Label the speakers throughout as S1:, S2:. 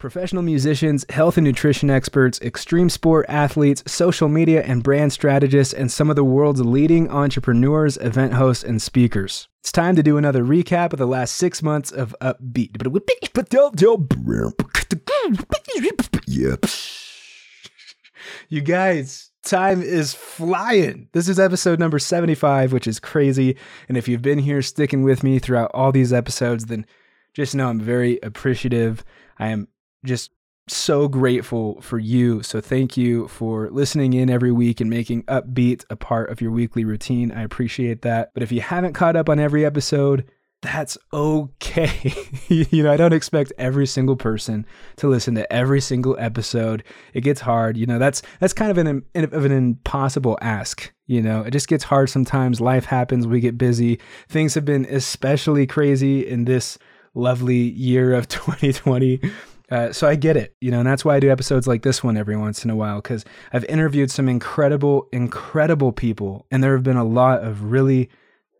S1: Professional musicians, health and nutrition experts, extreme sport athletes, social media and brand strategists, and some of the world's leading entrepreneurs, event hosts, and speakers. It's time to do another recap of the last six months of Upbeat. You guys, time is flying. This is episode number 75, which is crazy. And if you've been here sticking with me throughout all these episodes, then just know I'm very appreciative. I am just so grateful for you. So thank you for listening in every week and making Upbeat a part of your weekly routine. I appreciate that. But if you haven't caught up on every episode, that's okay. you know, I don't expect every single person to listen to every single episode. It gets hard. You know, that's that's kind of an of an impossible ask. You know, it just gets hard sometimes. Life happens. We get busy. Things have been especially crazy in this lovely year of 2020. Uh, so I get it, you know, and that's why I do episodes like this one every once in a while because I've interviewed some incredible, incredible people, and there have been a lot of really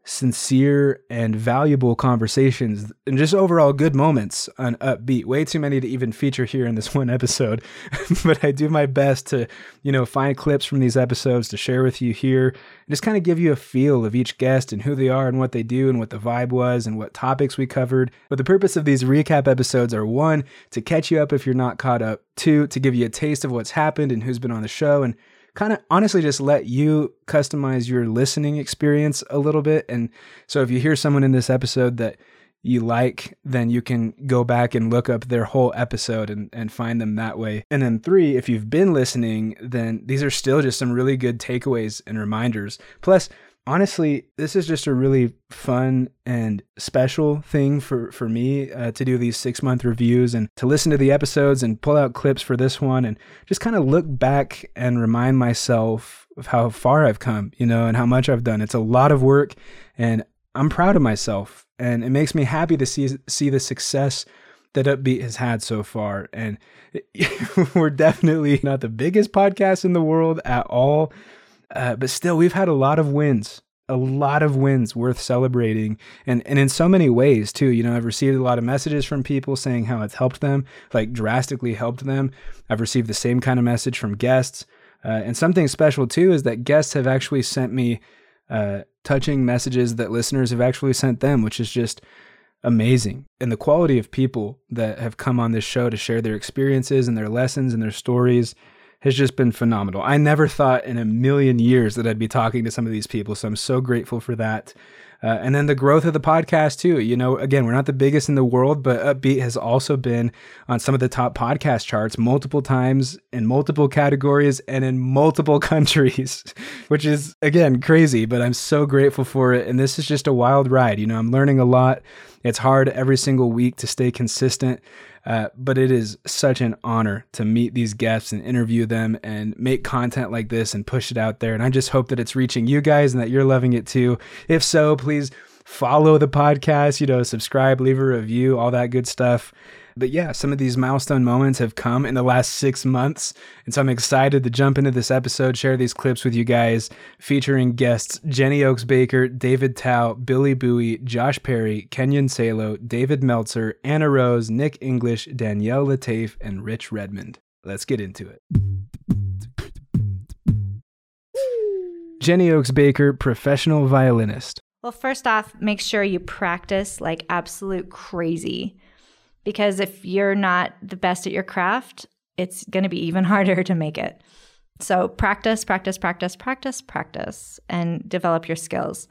S1: sincere and valuable conversations and just overall good moments on upbeat way too many to even feature here in this one episode. But i do my best to you know find clips from these episodes to share with you here and just kind of give you a feel of each guest and who they are and what they do and what the vibe was and what topics we covered. But the purpose of these recap episodes are one to catch you up if you're not caught up two to give you a taste of what's happened and who's been on the show and kind of honestly just let you customize your listening experience a little bit. And so if you hear someone in this episode that you like, then you can go back and look up their whole episode and, and find them that way. And then three, if you've been listening, then these are still just some really good takeaways and reminders. Plus, honestly, this is just a really fun and special thing for for me uh, to do these six month reviews and to listen to the episodes and pull out clips for this one and just kind of look back and remind myself of how far I've come, you know, and how much I've done. It's a lot of work, and I'm proud of myself, and it makes me happy to see see the success that Upbeat has had so far. And we're definitely not the biggest podcast in the world at all uh, but still, we've had a lot of wins, a lot of wins worth celebrating, and and in so many ways too. You know, I've received a lot of messages from people saying how it's helped them, like drastically helped them. I've received the same kind of message from guests, uh, and something special too is that guests have actually sent me uh, touching messages that listeners have actually sent them, which is just amazing. And the quality of people that have come on this show to share their experiences and their lessons and their stories has just been phenomenal. I never thought in a million years that I'd be talking to some of these people. So I'm so grateful for that. Uh, and then the growth of the podcast too. You know, again, we're not the biggest in the world, but Upbeat has also been on some of the top podcast charts multiple times in multiple categories and in multiple countries, which is again crazy. But I'm so grateful for it, and this is just a wild ride. You know, I'm learning a lot. It's hard every single week to stay consistent. Uh, but it is such an honor to meet these guests and interview them and make content like this and push it out there. And I just hope that it's reaching you guys and that you're loving it too. If so, please follow the podcast, you know, subscribe, leave a review, all that good stuff. But yeah, some of these milestone moments have come in the last six months. And so I'm excited to jump into this episode, share these clips with you guys, featuring guests Jenny Oaks Baker, David Tao, Billy Bowie, Josh Perry, Kenyon Salo, David Meltzer, Anna Rose, Nick English, Danielle Latafe, and Rich Redmond. Let's get into it. Jenny Oaks Baker, professional violinist.
S2: Well, first off, make sure you practice like absolute crazy because if you're not the best at your craft, it's going to be even harder to make it. So practice, practice, practice, practice, practice, and develop your skills.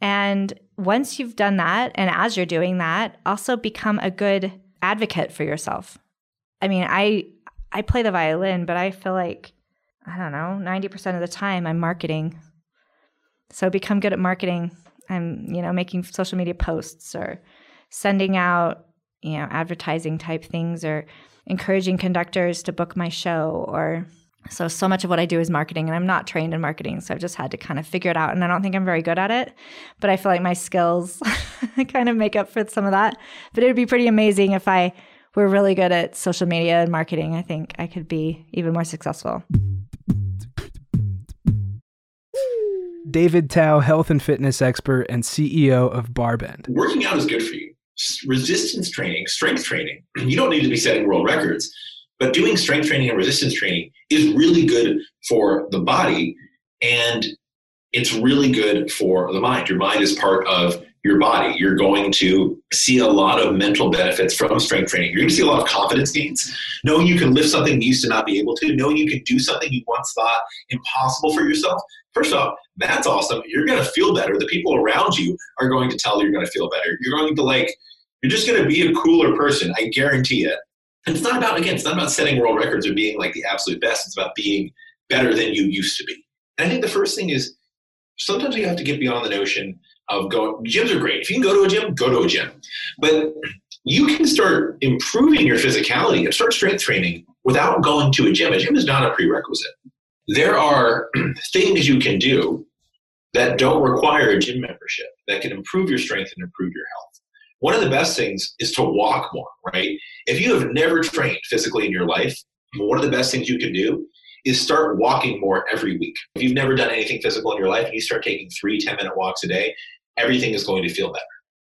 S2: And once you've done that, and as you're doing that, also become a good advocate for yourself. I mean, I I play the violin, but I feel like I don't know, 90% of the time I'm marketing. So become good at marketing. I'm, you know, making social media posts or sending out you know, advertising type things or encouraging conductors to book my show or so so much of what I do is marketing and I'm not trained in marketing so I've just had to kind of figure it out and I don't think I'm very good at it but I feel like my skills kind of make up for some of that. But it would be pretty amazing if I were really good at social media and marketing. I think I could be even more successful.
S1: David Tao, health and fitness expert and CEO of Barbend.
S3: Working out is good for you resistance training, strength training, you don't need to be setting world records, but doing strength training and resistance training is really good for the body and it's really good for the mind. Your mind is part of your body. You're going to see a lot of mental benefits from strength training. You're going to see a lot of confidence gains. Knowing you can lift something you used to not be able to, knowing you can do something you once thought impossible for yourself. First off, that's awesome. You're going to feel better. The people around you are going to tell you you're going to feel better. You're going to like, you're just going to be a cooler person. I guarantee it. And it's not about, again, it's not about setting world records or being like the absolute best. It's about being better than you used to be. And I think the first thing is sometimes you have to get beyond the notion of going gyms are great if you can go to a gym go to a gym but you can start improving your physicality and start strength training without going to a gym a gym is not a prerequisite there are things you can do that don't require a gym membership that can improve your strength and improve your health one of the best things is to walk more right if you have never trained physically in your life one of the best things you can do is start walking more every week. If you've never done anything physical in your life and you start taking three 10 minute walks a day, everything is going to feel better.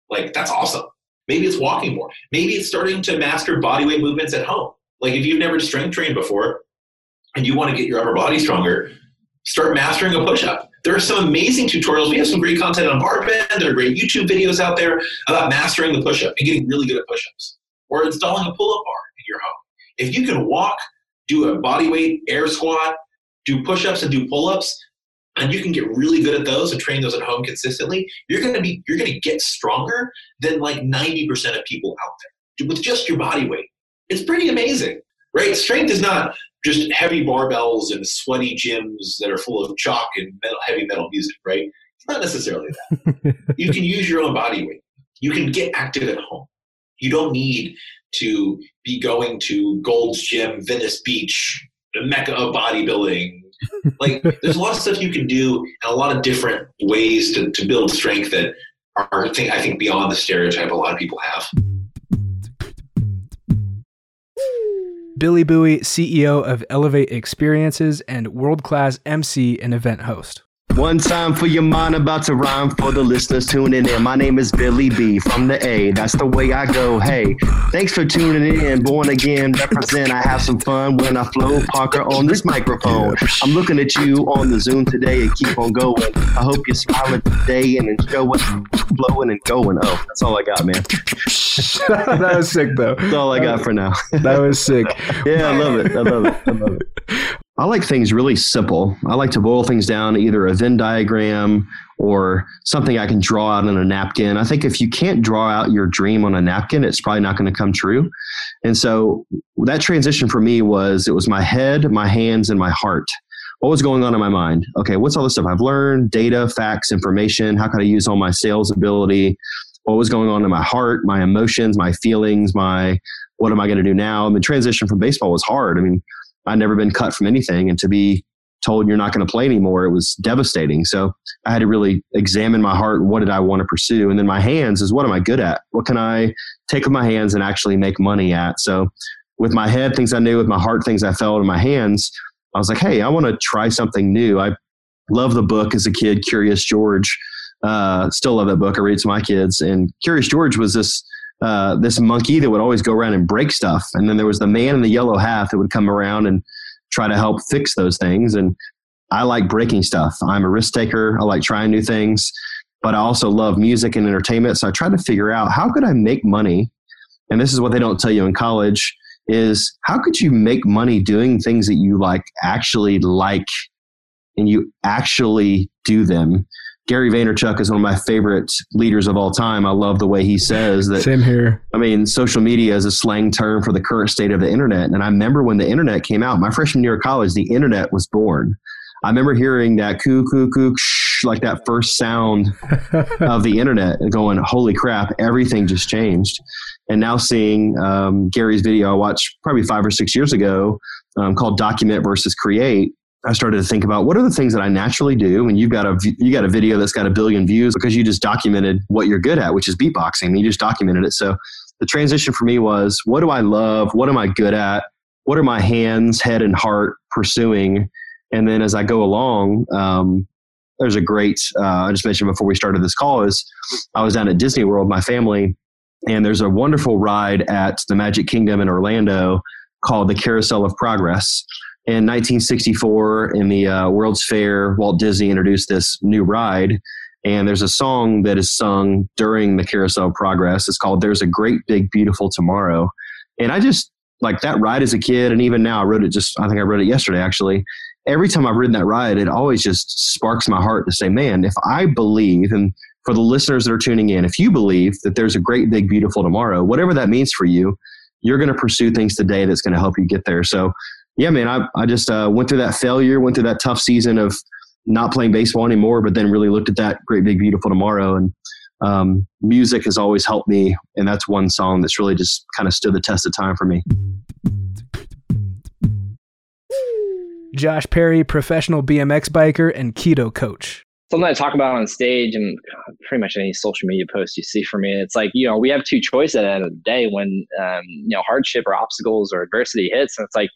S3: Like, that's awesome. Maybe it's walking more. Maybe it's starting to master body weight movements at home. Like, if you've never strength trained before and you want to get your upper body stronger, start mastering a push up. There are some amazing tutorials. We have some great content on Barbend. There are great YouTube videos out there about mastering the push up and getting really good at push ups or installing a pull up bar in your home. If you can walk do a body weight air squat, do push ups and do pull ups, and you can get really good at those and train those at home consistently, you're gonna be you're gonna get stronger than like 90% of people out there with just your body weight. It's pretty amazing, right? Strength is not just heavy barbells and sweaty gyms that are full of chalk and metal, heavy metal music, right? It's not necessarily that. you can use your own body weight. You can get active at home. You don't need to be going to Gold's Gym, Venice Beach, the mecca of bodybuilding. like there's a lot of stuff you can do and a lot of different ways to, to build strength that are I think, I think beyond the stereotype a lot of people have.
S1: Billy Bowie, CEO of Elevate Experiences and world class MC and event host.
S4: One time for your mind, about to rhyme for the listeners tuning in. My name is Billy B from the A. That's the way I go. Hey, thanks for tuning in. Born again, represent. I have some fun when I flow Parker on this microphone. I'm looking at you on the Zoom today and keep on going. I hope you're smiling today and enjoying, blowing and going. Oh, that's all I got, man.
S1: that was sick, though.
S4: That's all I got for now.
S1: that was sick.
S4: yeah, I love it. I love it. I love it. I like things really simple. I like to boil things down either a Venn diagram or something I can draw out on a napkin. I think if you can't draw out your dream on a napkin, it's probably not going to come true. And so that transition for me was it was my head, my hands, and my heart. What was going on in my mind? Okay, what's all the stuff I've learned? Data, facts, information. How can I use all my sales ability? What was going on in my heart, my emotions, my feelings, my what am I going to do now? And the transition from baseball was hard. I mean, I'd never been cut from anything, and to be told you're not going to play anymore, it was devastating. So I had to really examine my heart. What did I want to pursue? And then my hands is what am I good at? What can I take with my hands and actually make money at? So with my head, things I knew, with my heart, things I felt in my hands, I was like, hey, I want to try something new. I love the book as a kid, Curious George. Uh, still love that book. I read it to my kids. And Curious George was this uh, this monkey that would always go around and break stuff. And then there was the man in the yellow hat that would come around and try to help fix those things. And I like breaking stuff. I'm a risk taker. I like trying new things, but I also love music and entertainment. So I tried to figure out how could I make money? And this is what they don't tell you in college is how could you make money doing things that you like actually like and you actually do them Gary Vaynerchuk is one of my favorite leaders of all time. I love the way he says that.
S1: Same here.
S4: I mean, social media is a slang term for the current state of the internet. And I remember when the internet came out, my freshman year of college, the internet was born. I remember hearing that coo, coo, coo, shh, like that first sound of the internet going, holy crap, everything just changed. And now seeing um, Gary's video I watched probably five or six years ago um, called Document versus Create I started to think about what are the things that I naturally do. And you've got a you got a video that's got a billion views because you just documented what you're good at, which is beatboxing. You just documented it. So the transition for me was what do I love? What am I good at? What are my hands, head, and heart pursuing? And then as I go along, um, there's a great uh, I just mentioned before we started this call is I was down at Disney World, my family, And there's a wonderful ride at the Magic Kingdom in Orlando called the Carousel of Progress. In 1964, in the uh, World's Fair, Walt Disney introduced this new ride. And there's a song that is sung during the Carousel Progress. It's called There's a Great Big Beautiful Tomorrow. And I just like that ride as a kid. And even now, I wrote it just, I think I wrote it yesterday actually. Every time I've ridden that ride, it always just sparks my heart to say, man, if I believe, and for the listeners that are tuning in, if you believe that there's a great, big, beautiful tomorrow, whatever that means for you, you're going to pursue things today that's going to help you get there. So, yeah, man, I, I just uh, went through that failure, went through that tough season of not playing baseball anymore, but then really looked at that great, big, beautiful tomorrow. And um, music has always helped me. And that's one song that's really just kind of stood the test of time for me.
S1: Josh Perry, professional BMX biker and keto coach
S5: something I talk about on stage and pretty much any social media post you see from me. It's like, you know, we have two choices at the end of the day when, um, you know, hardship or obstacles or adversity hits. And it's like,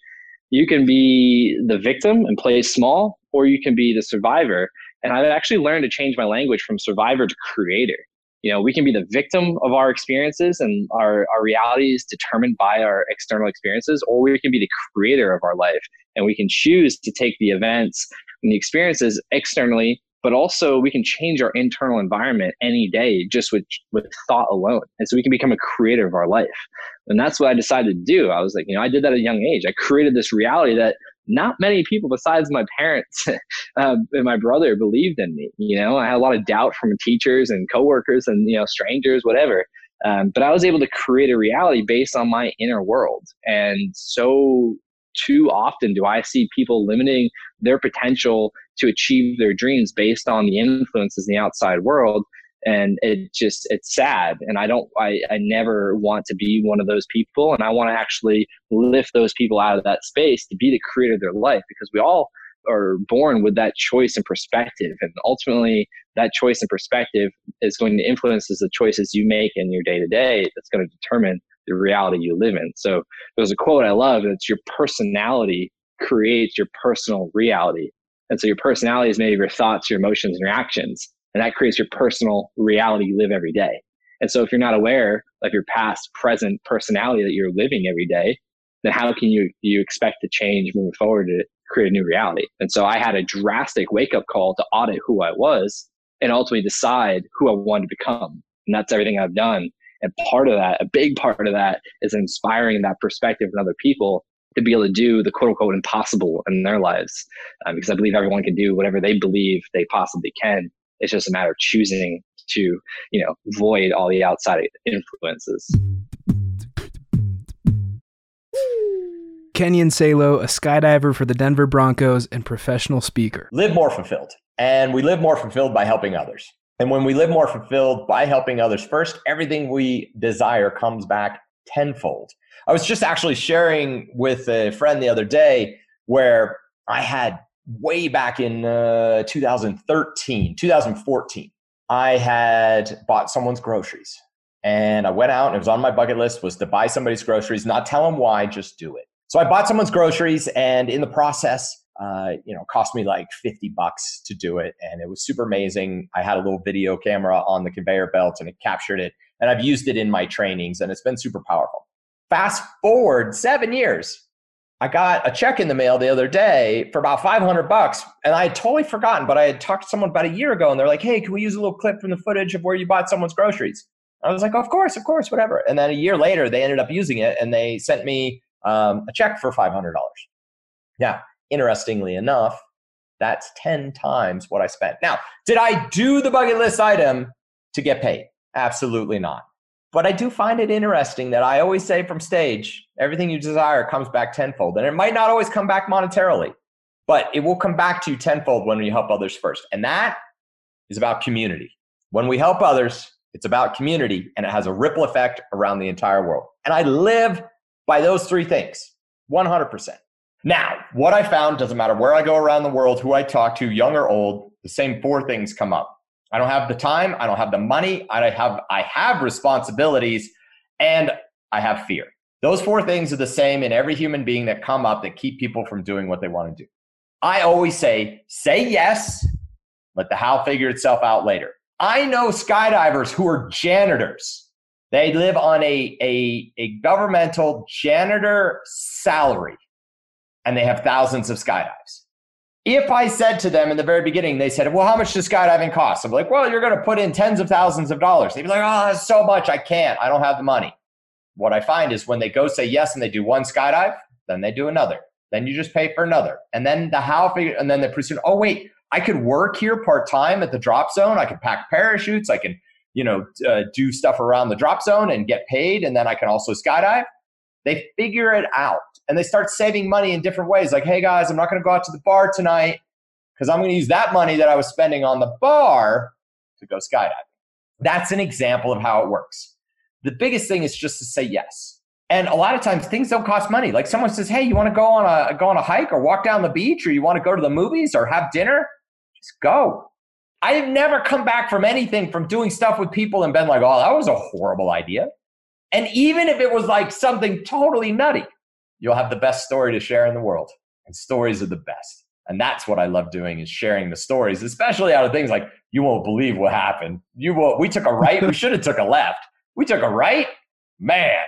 S5: you can be the victim and play small, or you can be the survivor. And I've actually learned to change my language from survivor to creator. You know, we can be the victim of our experiences and our, our reality is determined by our external experiences, or we can be the creator of our life. And we can choose to take the events and the experiences externally but also we can change our internal environment any day just with with thought alone. And so we can become a creator of our life. And that's what i decided to do. I was like you know i did that at a young age. I created this reality that not many people besides my parents um, and my brother believed in me. You know i had a lot of doubt from teachers and coworkers and you know strangers whatever. Um, but i was able to create a reality based on my inner world. And so too often do i see people limiting their potential to achieve their dreams based on the influences in the outside world. And it just it's sad. And i don't I, I never want to be one of those people. And i want to actually lift those people out of that space to be the creator of their life because we all are born with that choice and perspective. And ultimately that choice and perspective is going to influence the choices you make in your day to day that's going to determine the reality you live in. So there's a quote i love it's your personality creates your personal reality and so your personality is made of your thoughts, your emotions, and your actions. And that creates your personal reality you live every day. And so if you're not aware of your past, present personality that you're living every day, then how can you you expect to change moving forward to create a new reality? And so I had a drastic wake up call to audit who I was and ultimately decide who I wanted to become. And that's everything I've done. And part of that, a big part of that, is inspiring that perspective in other people to be able to do the quote unquote impossible in their lives. Um, because I believe everyone can do whatever they believe they possibly can. It's just a matter of choosing to, you know, void all the outside influences.
S1: Kenyon Salo, a skydiver for the Denver Broncos and professional speaker.
S6: Live more fulfilled. And we live more fulfilled by helping others. And when we live more fulfilled by helping others first, everything we desire comes back tenfold. I was just actually sharing with a friend the other day where I had way back in uh, 2013, 2014, I had bought someone's groceries. And I went out and it was on my bucket list was to buy somebody's groceries, not tell them why, just do it. So I bought someone's groceries and in the process, uh, you know, cost me like 50 bucks to do it. And it was super amazing. I had a little video camera on the conveyor belt and it captured it. And I've used it in my trainings and it's been super powerful. Fast forward seven years, I got a check in the mail the other day for about 500 bucks. And I had totally forgotten, but I had talked to someone about a year ago and they're like, hey, can we use a little clip from the footage of where you bought someone's groceries? I was like, of course, of course, whatever. And then a year later, they ended up using it and they sent me um, a check for $500. Yeah, interestingly enough, that's 10 times what I spent. Now, did I do the bucket list item to get paid? Absolutely not. But I do find it interesting that I always say from stage, everything you desire comes back tenfold. And it might not always come back monetarily, but it will come back to you tenfold when you help others first. And that is about community. When we help others, it's about community and it has a ripple effect around the entire world. And I live by those three things 100%. Now, what I found doesn't matter where I go around the world, who I talk to, young or old, the same four things come up I don't have the time. I don't have the money. I have I have responsibilities, and I have fear. Those four things are the same in every human being that come up that keep people from doing what they want to do. I always say, say yes, let the how figure itself out later. I know skydivers who are janitors They live on a, a, a governmental janitor salary and they have thousands of skydives. If I said to them in the very beginning, they said, Well, how much does skydiving cost? I'm like, Well, you're going to put in tens of thousands of dollars. They'd be like, Oh, that's so much. I can't. I don't have the money. What I find is when they go say yes and they do one skydive, then they do another. Then you just pay for another. And then the how, figure, and then they pursue, oh, wait, I could work here part time at the drop zone. I can pack parachutes. I can, you know, uh, do stuff around the drop zone and get paid. And then I can also skydive. They figure it out and they start saving money in different ways. Like, hey guys, I'm not going to go out to the bar tonight because I'm going to use that money that I was spending on the bar to go skydiving. That's an example of how it works. The biggest thing is just to say yes. And a lot of times things don't cost money. Like someone says, "Hey, you want to go on a go on a hike or walk down the beach or you want to go to the movies or have dinner?" Just go. I have never come back from anything from doing stuff with people and been like, "Oh, that was a horrible idea." And even if it was like something totally nutty, you'll have the best story to share in the world. And stories are the best. And that's what I love doing is sharing the stories, especially out of things like you won't believe what happened. You will we took a right, we should have took a left. We took a right. Man.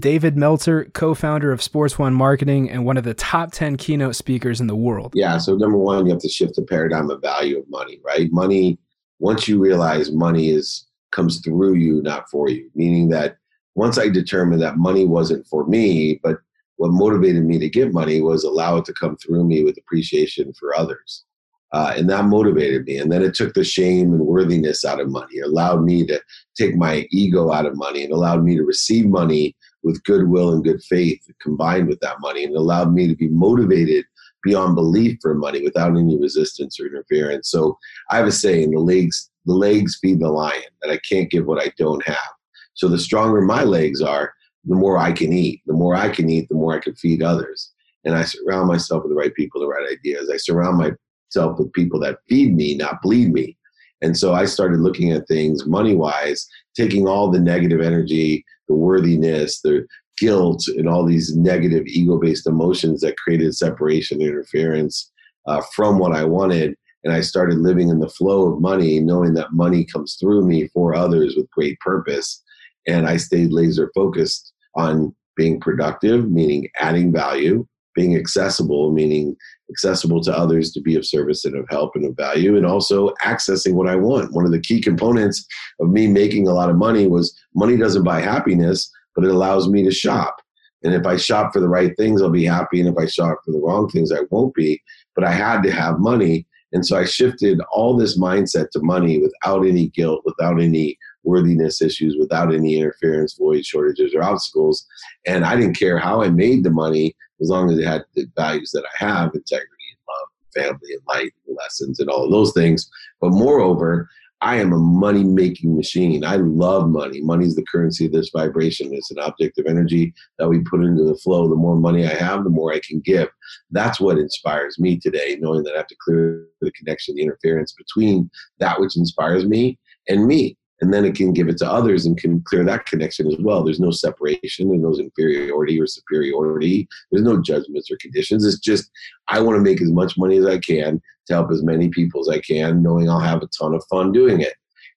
S1: David Meltzer, co founder of Sports One Marketing and one of the top 10 keynote speakers in the world.
S7: Yeah. So, number one, you have to shift the paradigm of value of money, right? Money, once you realize money is comes through you, not for you, meaning that once I determined that money wasn't for me, but what motivated me to give money was allow it to come through me with appreciation for others. Uh, and that motivated me. And then it took the shame and worthiness out of money. It allowed me to take my ego out of money and allowed me to receive money with goodwill and good faith combined with that money. And it allowed me to be motivated beyond belief for money without any resistance or interference. So I have a saying the legs, the legs feed the lion, that I can't give what I don't have. So the stronger my legs are, the more I can eat. The more I can eat, the more I can feed others. And I surround myself with the right people, the right ideas. I surround myself with people that feed me, not bleed me. And so I started looking at things money wise, taking all the negative energy, the worthiness, the guilt, and all these negative ego based emotions that created separation interference uh, from what I wanted. And I started living in the flow of money, knowing that money comes through me for others with great purpose. And I stayed laser focused on being productive, meaning adding value, being accessible, meaning accessible to others to be of service and of help and of value, and also accessing what I want. One of the key components of me making a lot of money was money doesn't buy happiness, but it allows me to shop. And if I shop for the right things, I'll be happy. And if I shop for the wrong things, I won't be. But I had to have money. And so I shifted all this mindset to money without any guilt, without any worthiness issues without any interference, void shortages, or obstacles. And I didn't care how I made the money as long as it had the values that I have integrity and love, family and light, and lessons, and all of those things. But moreover, I am a money making machine. I love money. Money is the currency of this vibration. It's an object of energy that we put into the flow. The more money I have, the more I can give. That's what inspires me today, knowing that I have to clear the connection, the interference between that which inspires me and me and then it can give it to others and can clear that connection as well. There's no separation, there's no inferiority or superiority, there's no judgments or conditions. It's just I want to make as much money as I can to help as many people as I can, knowing I'll have a ton of fun doing it.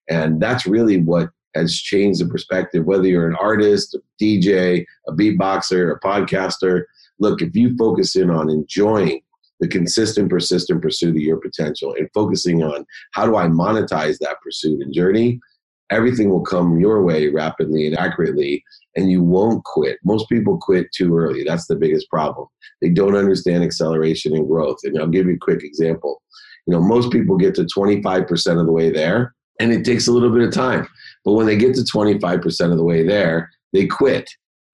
S7: And that's really what has changed the perspective, whether you're an artist, a DJ, a beatboxer, a podcaster. Look, if you focus in on enjoying the consistent, persistent pursuit of your potential and focusing on how do I monetize that pursuit and journey, everything will come your way rapidly and accurately and you won't quit most people quit too early that's the biggest problem they don't understand acceleration and growth and i'll give you a quick example you know most people get to 25% of the way there and it takes a little bit of time but when they get to 25% of the way there they quit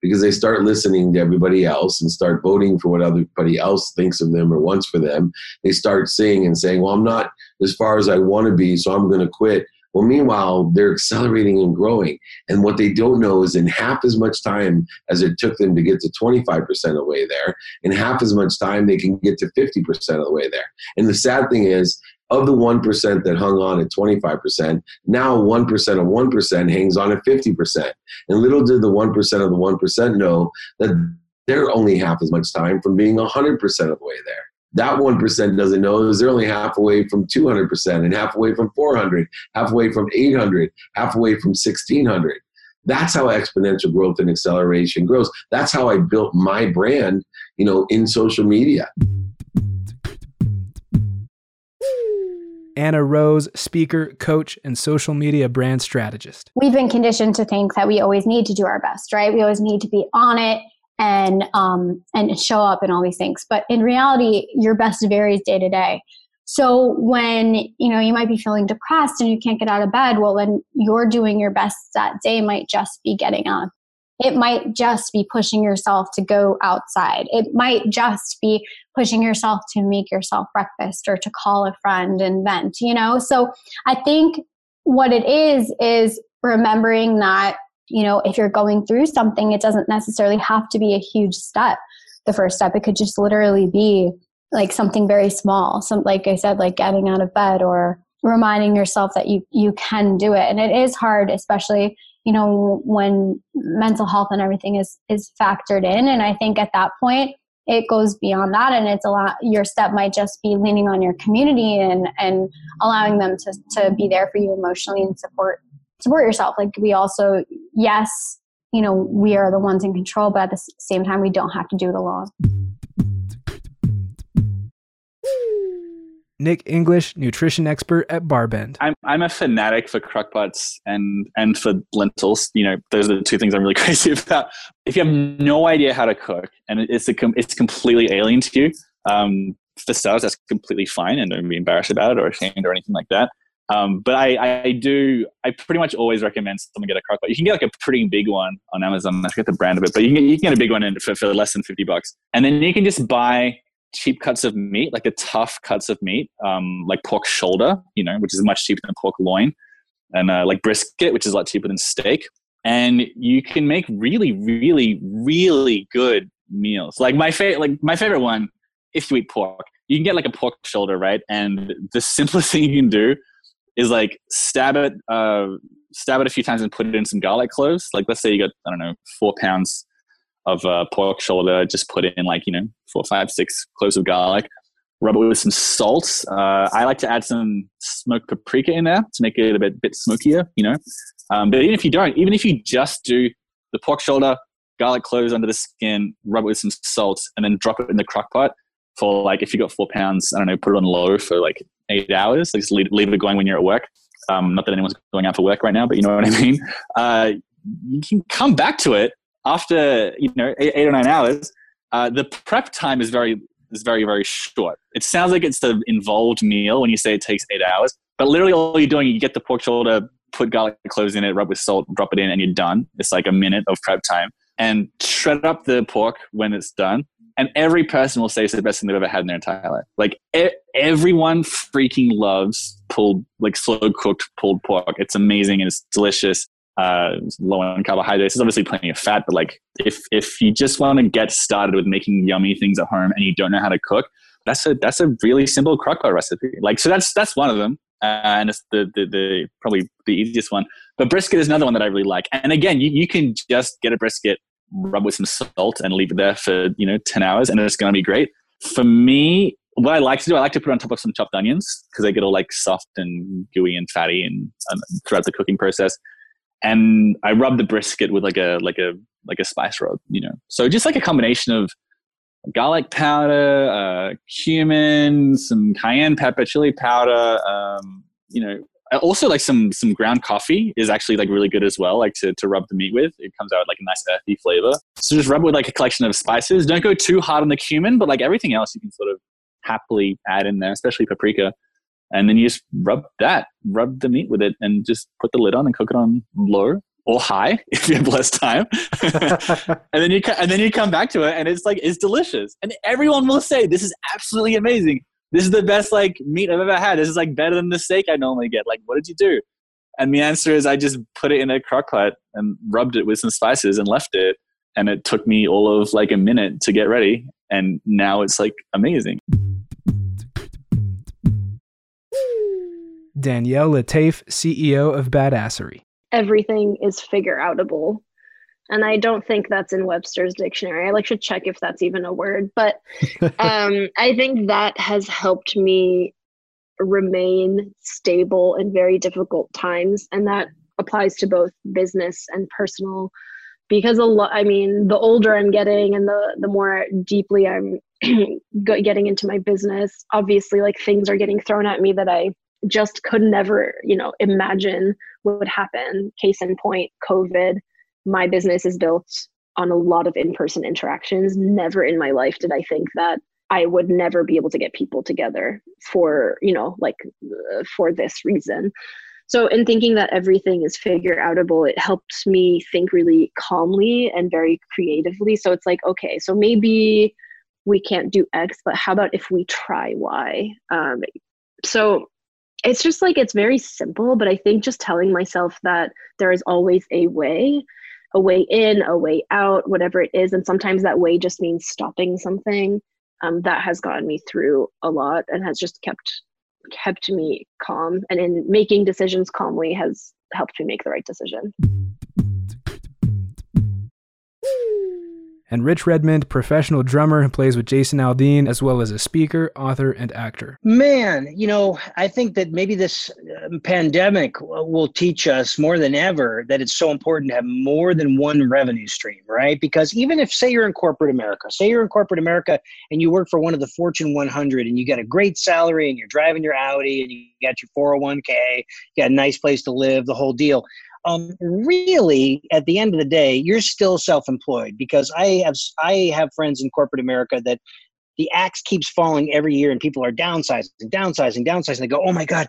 S7: because they start listening to everybody else and start voting for what everybody else thinks of them or wants for them. They start seeing and saying, Well, I'm not as far as I want to be, so I'm going to quit. Well, meanwhile, they're accelerating and growing. And what they don't know is in half as much time as it took them to get to 25% of the way there, in half as much time, they can get to 50% of the way there. And the sad thing is, of the 1% that hung on at 25%, now 1% of 1% hangs on at 50%. And little did the 1% of the 1% know that they're only half as much time from being 100% of the way there. That 1% doesn't know is they're only half away from 200% and half away from 400, half away from 800, half away from 1600. That's how exponential growth and acceleration grows. That's how I built my brand, you know, in social media.
S1: Anna Rose, speaker, coach, and social media brand strategist.
S8: We've been conditioned to think that we always need to do our best, right? We always need to be on it and um, and show up and all these things. But in reality, your best varies day to day. So when you know you might be feeling depressed and you can't get out of bed, well, then you're doing your best that day might just be getting up it might just be pushing yourself to go outside. It might just be pushing yourself to make yourself breakfast or to call a friend and vent, you know? So I think what it is, is remembering that, you know, if you're going through something, it doesn't necessarily have to be a huge step. The first step, it could just literally be like something very small. Some, like I said, like getting out of bed or reminding yourself that you, you can do it. And it is hard, especially you know when mental health and everything is is factored in and i think at that point it goes beyond that and it's a lot your step might just be leaning on your community and and allowing them to to be there for you emotionally and support support yourself like we also yes you know we are the ones in control but at the same time we don't have to do it alone
S1: Nick English, nutrition expert at Barbend.
S9: I'm I'm a fanatic for crockpots and and for lentils. You know, those are the two things I'm really crazy about. If you have no idea how to cook and it's a it's completely alien to you, um, for starters, that's completely fine, and don't be embarrassed about it or ashamed or anything like that. Um, but I, I do I pretty much always recommend someone get a crockpot. You can get like a pretty big one on Amazon. I forget the brand of it, but you can you can get a big one in for, for less than fifty bucks, and then you can just buy cheap cuts of meat, like the tough cuts of meat, um, like pork shoulder, you know, which is much cheaper than pork loin, and uh, like brisket, which is a lot cheaper than steak. And you can make really, really, really good meals. Like my favorite, like my favorite one, if you eat pork, you can get like a pork shoulder, right? And the simplest thing you can do is like stab it, uh, stab it a few times and put it in some garlic cloves. Like let's say you got I don't know four pounds of uh, pork shoulder. Just put in like you know four, five, six cloves of garlic. Rub it with some salt. Uh, I like to add some smoked paprika in there to make it a bit bit smokier. You know, um, but even if you don't, even if you just do the pork shoulder, garlic cloves under the skin, rub it with some salt, and then drop it in the crock pot for like if you got four pounds, I don't know, put it on low for like eight hours. Just leave, leave it going when you're at work. Um, not that anyone's going out for work right now, but you know what I mean. Uh, you can come back to it after you know eight, eight or nine hours, uh, the prep time is very is very very short. It sounds like it's the involved meal when you say it takes eight hours, but literally all you're doing, you get the pork shoulder, put garlic cloves in it, rub with salt, drop it in, and you're done. It's like a minute of prep time, and shred up the pork when it's done. And every person will say it's the best thing they've ever had in their entire life. Like e- everyone freaking loves pulled, like slow cooked pulled pork. It's amazing and it's delicious uh, low on carbohydrates. There's obviously plenty of fat, but like if if you just want to get started with making yummy things at home and you don't know how to cook, that's a that's a really simple crockpot recipe. Like so that's that's one of them, uh, and it's the, the the probably the easiest one. But brisket is another one that I really like. And again, you you can just get a brisket, rub with some salt, and leave it there for you know ten hours, and it's going to be great. For me, what I like to do, I like to put on top of some chopped onions because they get all like soft and gooey and fatty and, and throughout the cooking process and I rub the brisket with like a like a like a spice rub, you know. So just like a combination of garlic powder, uh, cumin, some cayenne pepper, chili powder, um, you know. Uh, also, like some some ground coffee is actually like really good as well, like to, to rub the meat with. It comes out like a nice earthy flavor. So just rub with like a collection of spices. Don't go too hard on the cumin, but like everything else, you can sort of happily add in there, especially paprika and then you just rub that, rub the meat with it, and just put the lid on and cook it on low or high if you have less time. and then you and then you come back to it, and it's like it's delicious, and everyone will say this is absolutely amazing. This is the best like meat I've ever had. This is like better than the steak I normally get. Like, what did you do? And the answer is I just put it in a crock pot and rubbed it with some spices and left it. And it took me all of like a minute to get ready. And now it's like amazing.
S1: Danielle Latafe, CEO of Badassery.
S10: Everything is figure outable. And I don't think that's in Webster's dictionary. I like should check if that's even a word, but um, I think that has helped me remain stable in very difficult times, and that applies to both business and personal. Because a lot, I mean, the older I'm getting, and the the more deeply I'm getting into my business, obviously, like things are getting thrown at me that I just could never, you know, imagine would happen. Case in point, COVID my business is built on a lot of in-person interactions. Never in my life did i think that i would never be able to get people together for you know like uh, for this reason. So in thinking that everything is figure outable it helps me think really calmly and very creatively. So it's like okay so maybe we can't do x but how about if we try y? Um, so it's just like it's very simple but i think just telling myself that there is always a way a way in, a way out, whatever it is. And sometimes that way just means stopping something. Um, that has gotten me through a lot and has just kept kept me calm. And in making decisions calmly has helped me make the right decision.
S1: And Rich Redmond, professional drummer who plays with Jason Aldean, as well as a speaker, author, and actor.
S11: Man, you know, I think that maybe this uh, pandemic will teach us more than ever that it's so important to have more than one revenue stream, right? Because even if, say, you're in corporate America, say you're in corporate America and you work for one of the Fortune 100 and you get a great salary and you're driving your Audi and you got your 401k, you got a nice place to live, the whole deal um, really at the end of the day you're still self-employed because i have i have friends in corporate america that the axe keeps falling every year and people are downsizing downsizing downsizing. They go oh my god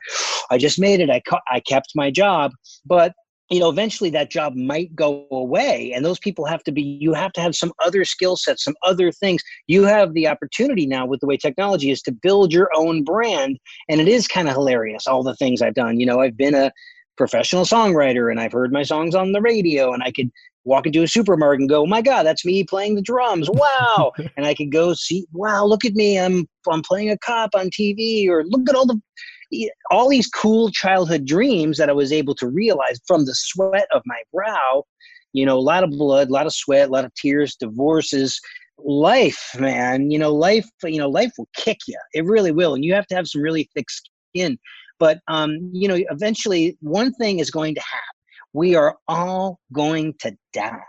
S11: i just made it. I, cu- I kept my job. But you know eventually that job might go away and those people have to be you have to have some other skill sets some other things. You have the opportunity now with the way technology is to build your own brand and it is kind of hilarious all the things i've done. You know i've been a professional songwriter and I've heard my songs on the radio and I could walk into a supermarket and go, oh my God, that's me playing the drums. Wow. and I could go see, wow, look at me. I'm, I'm playing a cop on TV or look at all the, all these cool childhood dreams that I was able to realize from the sweat of my brow, you know, a lot of blood, a lot of sweat, a lot of tears, divorces, life, man, you know, life, you know, life will kick you. It really will. And you have to have some really thick skin but um, you know, eventually, one thing is going to happen. We are all going to die.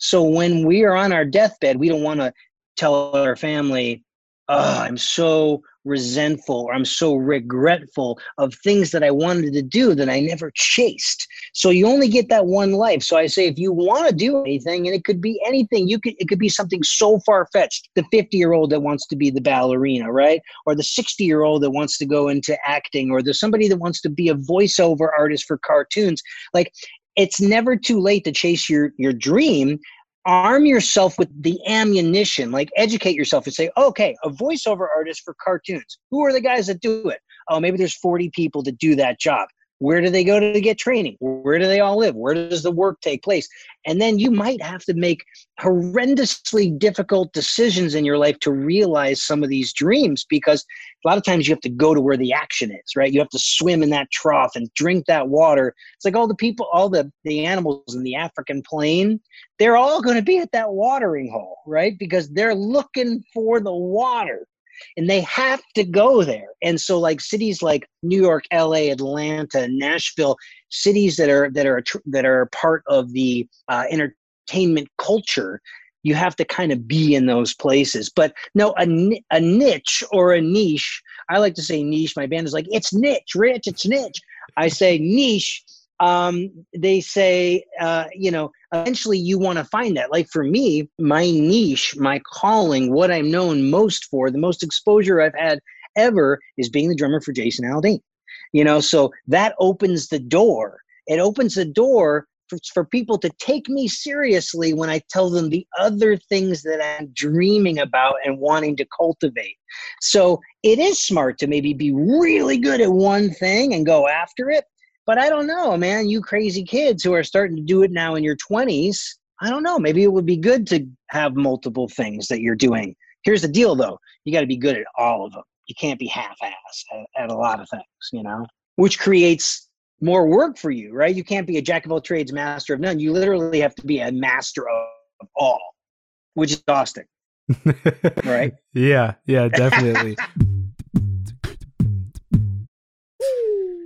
S11: So when we are on our deathbed, we don't want to tell our family, "Oh, I'm so resentful or I'm so regretful of things that I wanted to do that I never chased. So you only get that one life. So I say if you want to do anything, and it could be anything, you could it could be something so far fetched. The 50 year old that wants to be the ballerina, right? Or the 60 year old that wants to go into acting, or there's somebody that wants to be a voiceover artist for cartoons. Like it's never too late to chase your your dream arm yourself with the ammunition like educate yourself and say okay a voiceover artist for cartoons. Who are the guys that do it? Oh maybe there's 40 people that do that job where do they go to get training? Where do they all live? Where does the work take place? And then you might have to make horrendously difficult decisions in your life to realize some of these dreams because a lot of times you have to go to where the action is right? You have to swim in that trough and drink that water. It's like all the people all the the animals in the african plain they're all going to be at that watering hole right? Because they're looking for the water and they have to go there. And so, like cities like New York, L.A., Atlanta, Nashville, cities that are that are that are part of the uh, entertainment culture, you have to kind of be in those places. But no, a, a niche or a niche. I like to say niche. My band is like it's niche, Rich. It's niche. I say niche um, they say, uh, you know, eventually you want to find that. Like for me, my niche, my calling, what I'm known most for, the most exposure I've had ever is being the drummer for Jason Aldean. You know, so that opens the door. It opens the door for, for people to take me seriously when I tell them the other things that I'm dreaming about and wanting to cultivate. So it is smart to maybe be really good at one thing and go after it but I don't know, man. You crazy kids who are starting to do it now in your 20s, I don't know. Maybe it would be good to have multiple things that you're doing. Here's the deal, though you got to be good at all of them. You can't be half ass at, at, a lot of things, you know, which creates more work for you, right? You can't be a jack of all trades, master of none. You literally have to be a master of, of all, which is exhausting. right?
S1: Yeah, yeah, definitely.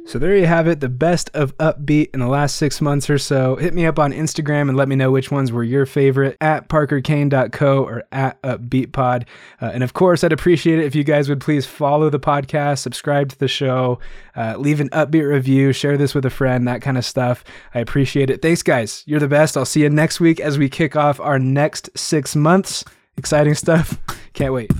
S1: So there you have it, the best of Upbeat in the last six months or so. Hit me up on Instagram and let me know which ones were your favorite at parkerkane.co or at upbeatpod. Uh, and of course, I'd appreciate it if you guys would please follow the podcast, subscribe to the show, uh, leave an upbeat review, share this with a friend, that kind of stuff. I appreciate it. Thanks, guys. You're the best. I'll see you next week as we kick off our next six months. Exciting stuff. Can't wait.